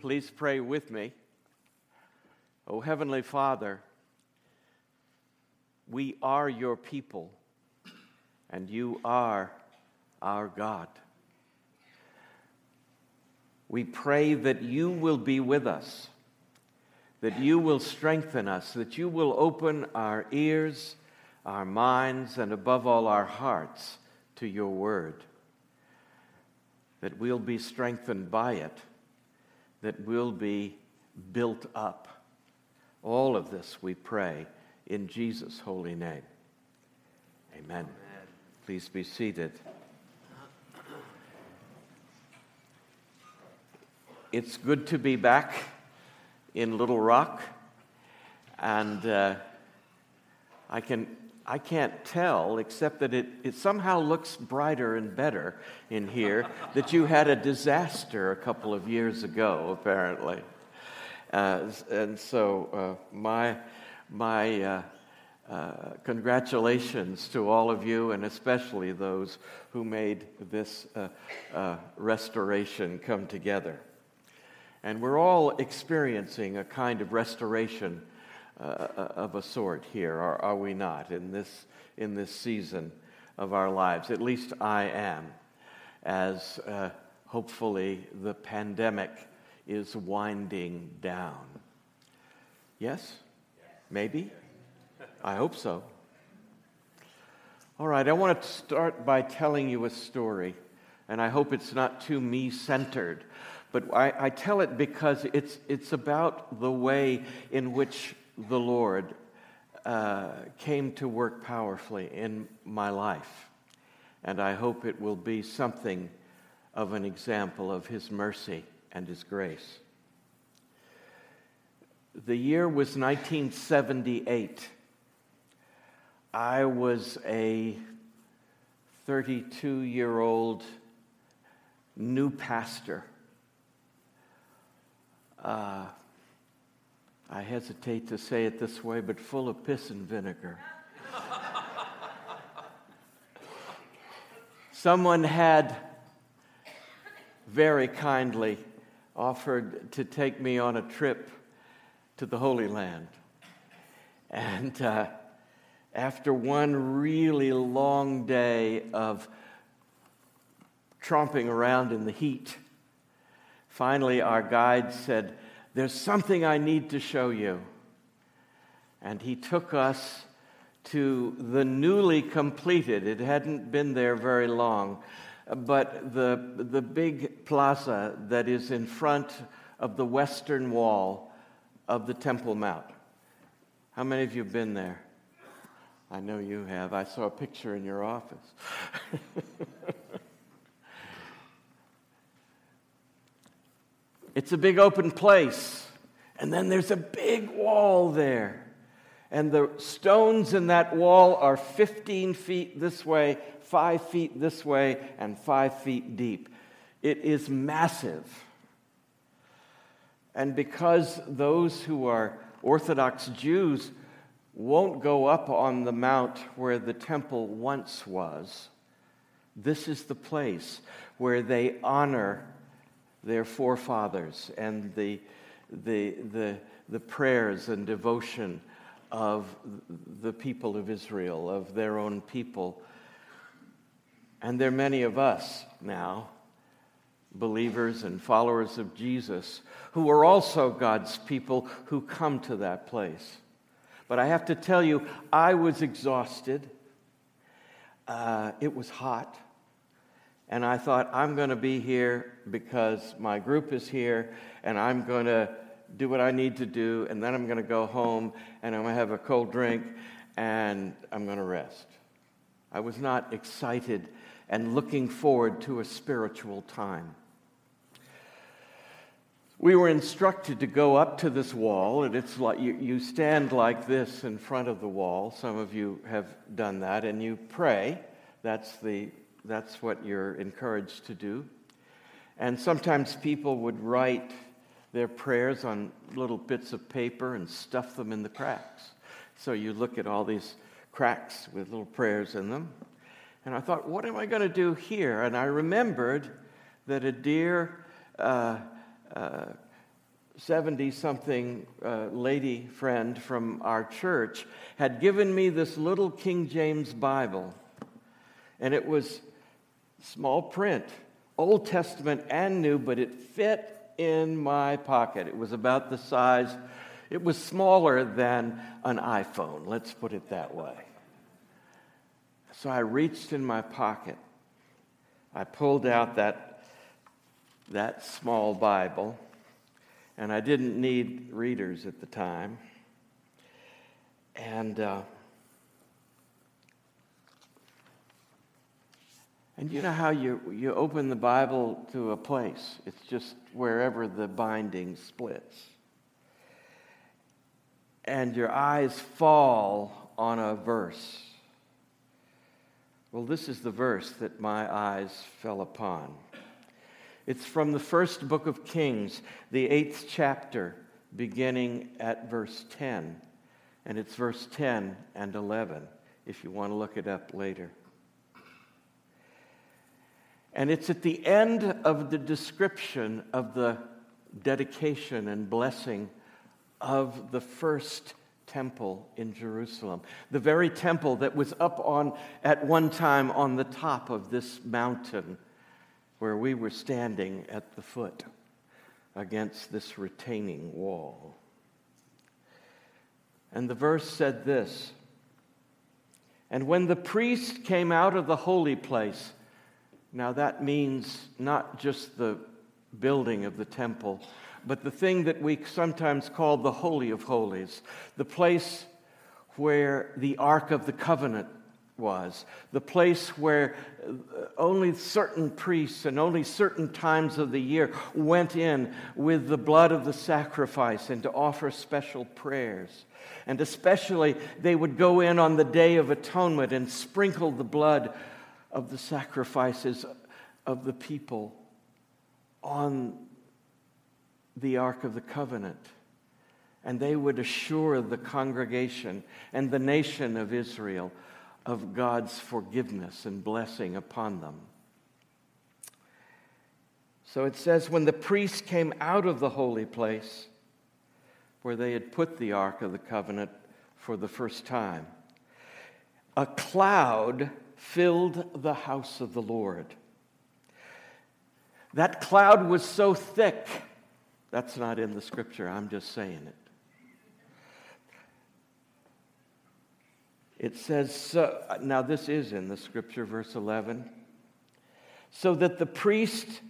Please pray with me. O Heavenly Father, we are your people, and you are our God. We pray that you will be with us, that you will strengthen us, that you will open our ears, our minds, and above all our hearts to your word, that we'll be strengthened by it, that we'll be built up. All of this we pray in Jesus' holy name. Amen. Amen. Please be seated. It's good to be back in Little Rock, and uh, I can I can't tell except that it, it somehow looks brighter and better in here that you had a disaster a couple of years ago, apparently. Uh, and so uh, my my uh, uh, congratulations to all of you, and especially those who made this uh, uh, restoration come together. And we're all experiencing a kind of restoration uh, of a sort here, are, are we not, in this, in this season of our lives? At least I am, as uh, hopefully the pandemic is winding down. Yes? Maybe? I hope so. All right, I want to start by telling you a story, and I hope it's not too me centered. But I, I, tell it because it's, it's about the way in which the Lord uh, came to work powerfully in my life. And I hope it will be something of an example of His mercy and His grace. The year was 1978. I was a 32 year old new pastor. Uh, I hesitate to say it this way, but full of piss and vinegar. Someone had very kindly offered to take me on a trip to the Holy Land. And uh, after one really long day of tromping around in the heat, finally our guide said, There's something I need to show you. And he took us to the newly completed, it hadn't been there very long, but the, the big plaza that is in front of the western wall of the Temple Mount. How many of you have been there? I know you have. I saw a picture in your office. it's a big open place, and then there's a big wall there. And the stones in that wall are 15 feet this way, 5 feet this way, and 5 feet deep. It is massive. And because those who are Orthodox Jews won't go up on the mount where the temple once was, this is the place where they honor their forefathers and the, the, the, the prayers and devotion of the people of Israel, of their own people. And there are many of us now believers and followers of Jesus who are also God's people who come to that place. But I have to tell you, I was exhausted. Uh, it was hot. And I thought, I'm going to be here because my group is here, and I'm going to do what I need to do, and then I'm going to go home, and I'm going to have a cold drink, and I'm going to rest. I was not excited and looking forward to a spiritual time. We were instructed to go up to this wall, and it's like you, you stand like this in front of the wall. Some of you have done that, and you pray. That's, the, that's what you're encouraged to do. And sometimes people would write their prayers on little bits of paper and stuff them in the cracks. So you look at all these cracks with little prayers in them. And I thought, what am I going to do here? And I remembered that a dear uh, uh, 70 something uh, lady friend from our church had given me this little King James Bible. And it was small print, Old Testament and New, but it fit in my pocket. It was about the size, it was smaller than an iPhone, let's put it that way. So I reached in my pocket. I pulled out that, that small Bible and I didn't need readers at the time. And uh, and you know how you you open the Bible to a place; it's just wherever the binding splits, and your eyes fall on a verse. Well, this is the verse that my eyes fell upon. It's from the first book of Kings, the eighth chapter, beginning at verse 10. And it's verse 10 and 11, if you want to look it up later. And it's at the end of the description of the dedication and blessing of the first temple in Jerusalem. The very temple that was up on, at one time, on the top of this mountain where we were standing at the foot against this retaining wall. And the verse said this And when the priest came out of the holy place, now that means not just the building of the temple, but the thing that we sometimes call the Holy of Holies, the place where the Ark of the Covenant was, the place where only certain priests and only certain times of the year went in with the blood of the sacrifice and to offer special prayers. And especially, they would go in on the Day of Atonement and sprinkle the blood of the sacrifices of the people on the Ark of the Covenant. And they would assure the congregation and the nation of Israel of God's forgiveness and blessing upon them. So it says, when the priests came out of the holy place where they had put the Ark of the Covenant for the first time, a cloud filled the house of the Lord. That cloud was so thick. That's not in the scripture, I'm just saying it. It says, so, now this is in the scripture, verse 11, so that the priest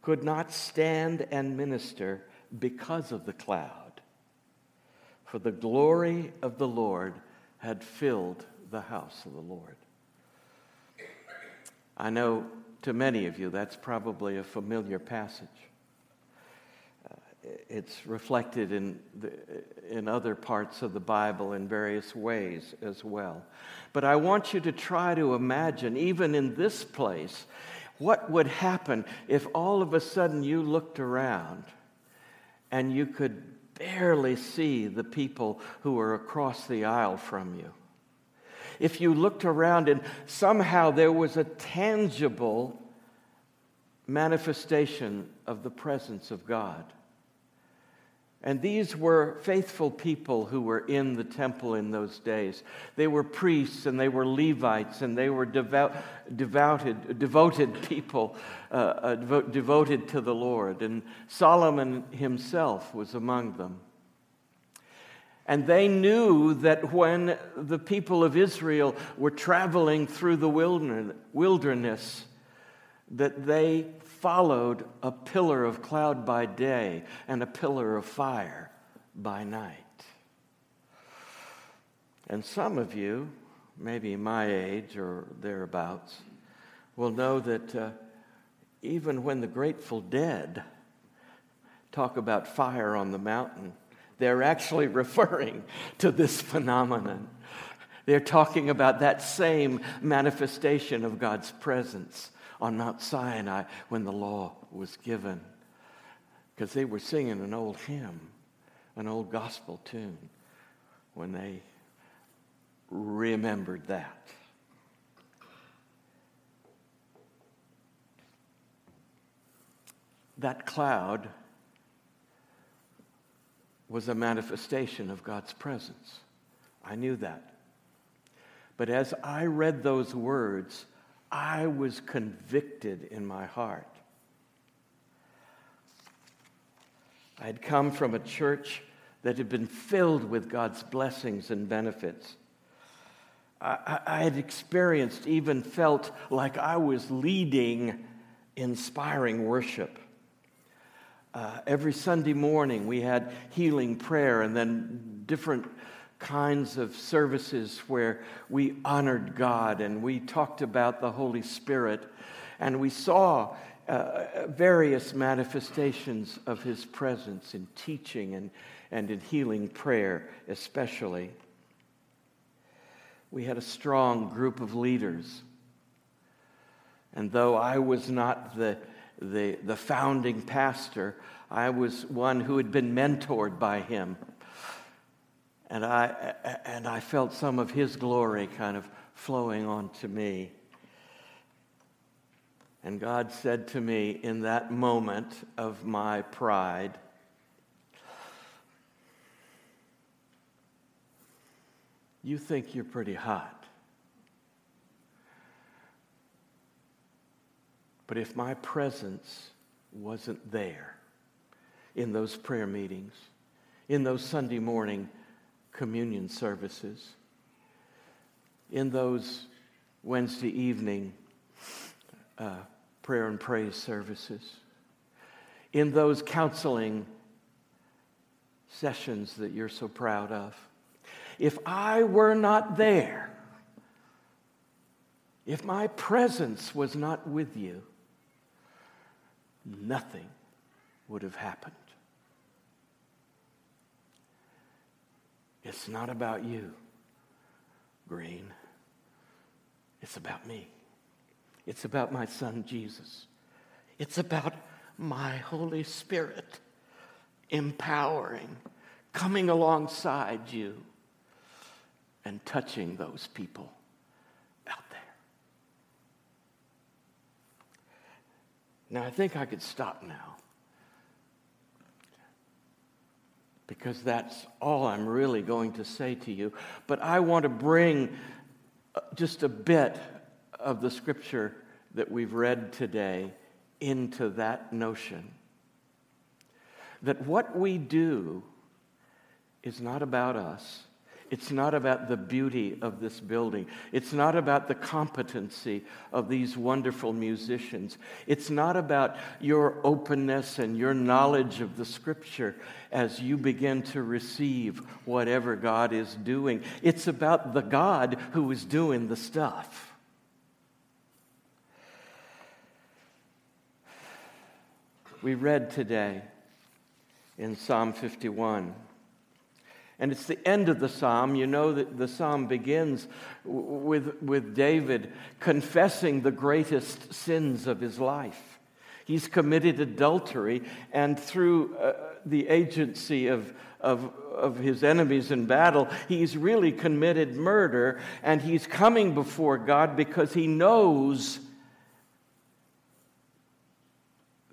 could not stand and minister because of the cloud, for the glory of the Lord had filled the house of the Lord. I know to many of you that's probably a familiar passage uh, it's reflected in, the, in other parts of the Bible in various ways as well. But I want you to try to imagine, even in this place, what would happen if all of a sudden you looked around and you could barely see the people who were across the aisle from you. If you looked around and somehow there was a tangible manifestation of the presence of God. And these were faithful people who were in the temple in those days. They were priests and they were Levites and they were devout, devoted, devoted people, uh, uh, devoted to the Lord. And Solomon himself was among them. And they knew that when the people of Israel were traveling through the wilderness, that they followed a pillar of cloud by day and a pillar of fire by night. And some of you, maybe my age or thereabouts, will know that uh, even when the Grateful Dead talk about fire on the mountain, they're actually referring to this phenomenon. They're talking about that same manifestation of God's presence on Mount Sinai when the law was given. Because they were singing an old hymn, an old gospel tune, when they remembered that. That cloud was a manifestation of God's presence. I knew that. But as I read those words, I was convicted in my heart. I had come from a church that had been filled with God's blessings and benefits. I, I, had experienced, even felt like I was leading inspiring worship. Uh, every Sunday morning, we had healing prayer and then different kinds of services where we honored God and we talked about the Holy Spirit and we saw uh, various manifestations of His presence in teaching and, and in healing prayer, especially. We had a strong group of leaders. And though I was not the, the, the founding pastor, I was one who had been mentored by him and I, and I felt some of his glory kind of flowing onto me. And God said to me in that moment of my pride, You think you're pretty hot. But if my presence wasn't there in those prayer meetings, in those Sunday morning communion services, in those Wednesday evening uh, prayer and praise services, in those counseling sessions that you're so proud of. If I were not there, if my presence was not with you, nothing would have happened. It's not about you, Green. It's about me. It's about my son, Jesus. It's about my Holy Spirit empowering, coming alongside you, and touching those people out there. Now, I think I could stop now. because that's all I'm really going to say to you. But I want to bring uh, just a bit of the scripture that we've read today into that notion. That what we do is not about us, it's not about the beauty of this building. It's not about the competency of these wonderful musicians. It's not about your openness and your knowledge of the scripture as you begin to receive whatever God is doing. It's about the God who is doing the stuff. We read today in Psalm 51 and it's the end of the psalm. You know that the psalm begins with, with David confessing the greatest sins of his life. He's committed adultery, and through uh, the agency of, of, of his enemies in battle, he's really committed murder, and he's coming before God because he knows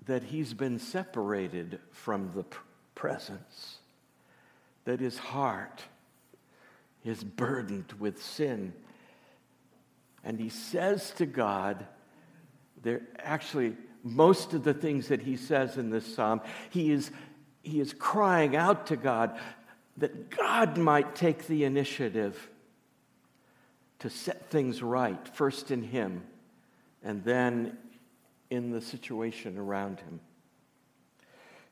that he's been separated from the presence that his heart is burdened with sin. And he says to God, there actually, most of the things that he says in this psalm, he is, he is crying out to God that God might take the initiative to set things right, first in him and then in the situation around him.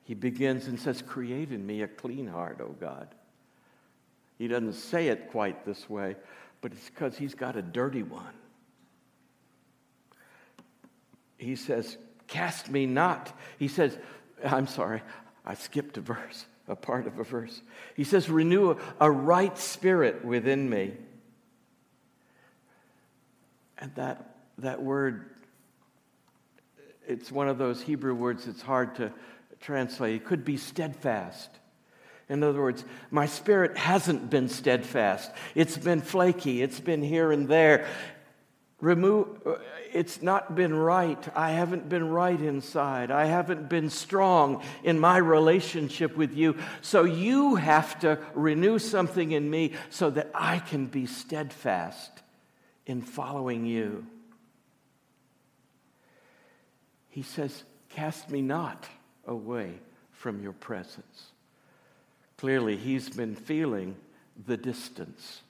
He begins and says, Create in me a clean heart, O God. He doesn't say it quite this way, but it's because he's got a dirty one. He says, Cast me not. He says, I'm sorry, I skipped a verse, a part of a verse. He says, Renew a, right spirit within me. And that, that word, it's one of those Hebrew words that's hard to translate. It could be steadfast. In other words, my spirit hasn't been steadfast. It's been flaky. It's been here and there. remove uh, it's not been right i haven't been right inside i haven't been strong in my relationship with you so you have to renew something in me so that i can be steadfast in following you he says cast me not away from your presence clearly he's been feeling the distance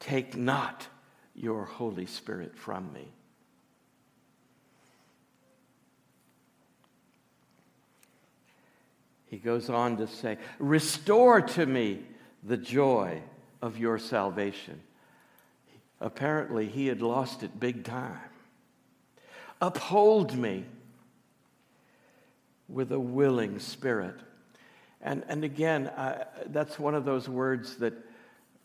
take not your Holy Spirit from me. He goes on to say, Restore to me the joy of your salvation. Apparently, he had lost it big time. Uphold me with a willing spirit. And, and again, uh, that's one of those words that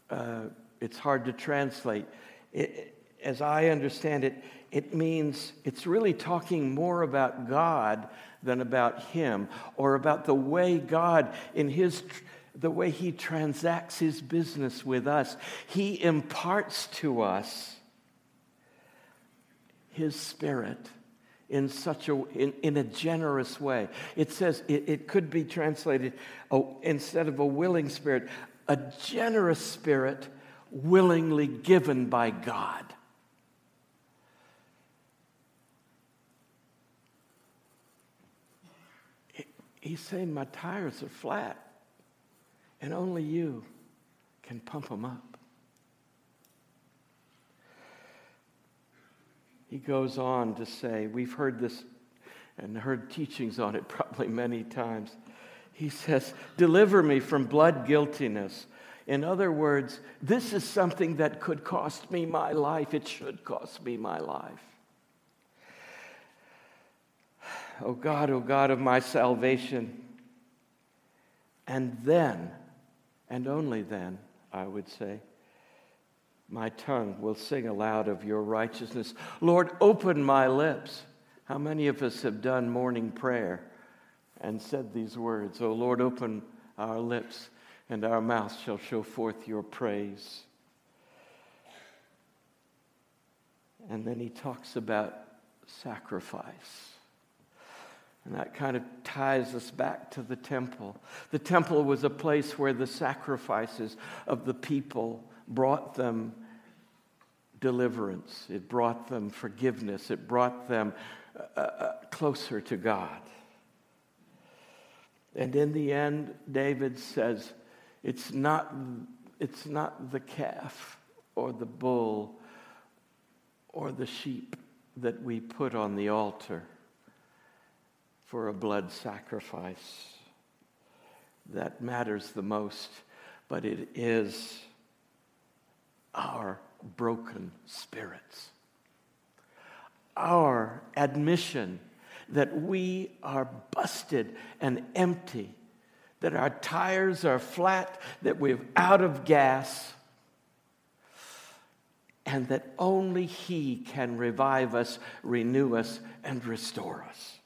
uh, it's hard to translate it, as I understand it, it means it's really talking more about God than about Him or about the way God, in His the way He transacts His business with us. He imparts to us His Spirit in such a in, in a generous way. It says it, it could be translated instead of a willing spirit, a generous spirit willingly given by God. He's saying, My tires are flat, and only you can pump them up. He goes on to say, We've heard this and heard teachings on it probably many times. He says, Deliver me from blood guiltiness in other words, this is something that could cost me my life. It should cost me my life. Oh God, oh God of my salvation. And then, and only then, I would say, my tongue will sing aloud of your righteousness. Lord, open my lips. How many of us have done morning prayer and said these words? Oh Lord, open our lips and our mouth shall show forth your praise. And then he talks about sacrifice. And that kind of ties us back to the temple. The temple was a place where the sacrifices of the people brought them deliverance, it brought them forgiveness, it brought them uh, uh, closer to God. And in the end, David says, it's not, it's not the calf or the bull or the sheep that we put on the altar for a blood sacrifice that matters the most, but it is broken spirits. Our admission that we are busted and empty that our tires are flat, that we're out of gas, and that only He can revive us, renew us, and restore us.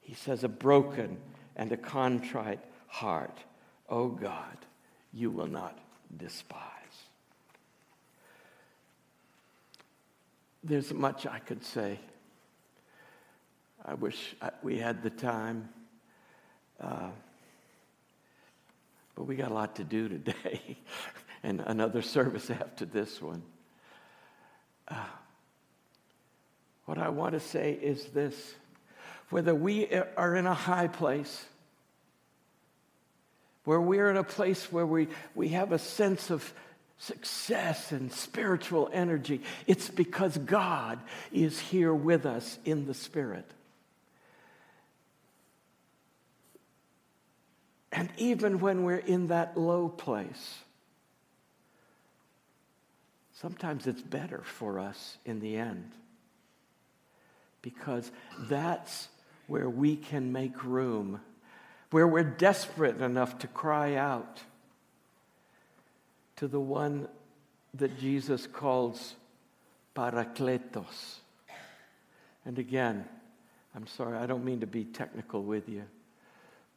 He says, A broken and a contrite heart, O oh God, you will not despise. There's much I could say. I wish we had the time. Uh, but we got a lot to do today, and another service after this one. Uh, what I want to say is this whether we are in a high place, where we're in a place where we, we have a sense of success and spiritual energy, it's because God is here with us in the Spirit. And even when we're in that low place, sometimes it's better for us in the end. Because that's where we can make room, where we're desperate enough to cry out to the one that Jesus calls Parakletos. And again, I'm sorry, I don't mean to be technical with you.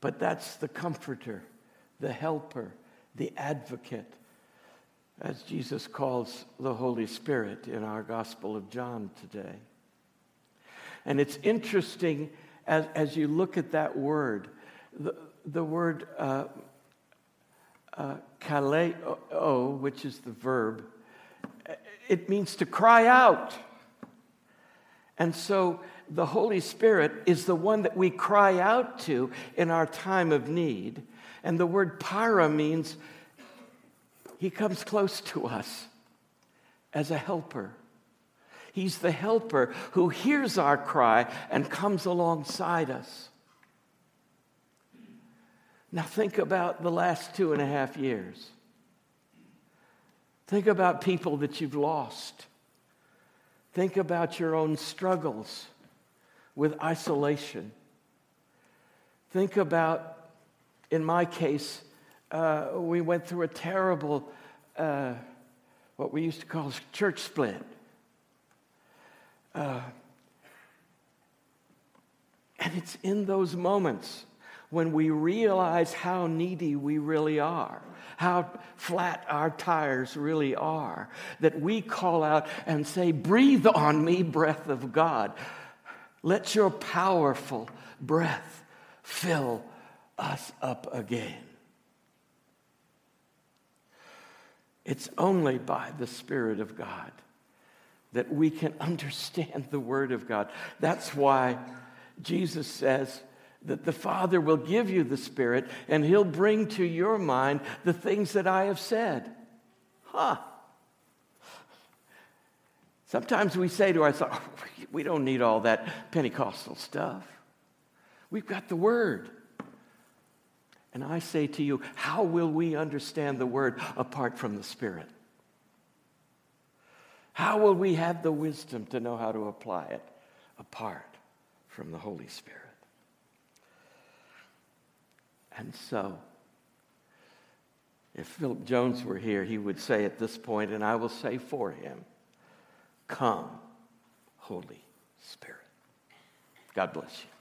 But that's the comforter, the helper, the advocate. as Jesus calls the Holy Spirit in our Gospel of John today. And it's interesting as, as you look at that word, the, the word uh, uh, kaleo, which is the verb, it means to cry out. And so the Holy Spirit is the one that we cry out to in our time of need. And the word para means he comes close to us as a helper. He's the helper who hears our cry and comes alongside us. Now, think about the last two and a half years. Think about people that you've lost. Think about your own struggles with isolation. Think about, in my case, uh, we went through a terrible, uh, what we used to call church split. Uh, and it's in those moments when we realize how needy we really are, how flat our tires really are, that we call out and say, Breathe on me, breath of God. Let your powerful breath fill us up again. It's only by the Spirit of God that we can understand the Word of God. That's why Jesus says that the Father will give you the Spirit and He'll bring to your mind the things that I have said. Huh. Sometimes we say to ourselves, we don't need all that Pentecostal stuff. We've got the Word. And I say to you, how will we understand the Word apart from the Spirit? How will we have the wisdom to know how to apply it apart from the Holy Spirit? And so, if Philip Jones were here, he would say at this point, and I will say for him, Come, Holy Spirit. God bless you.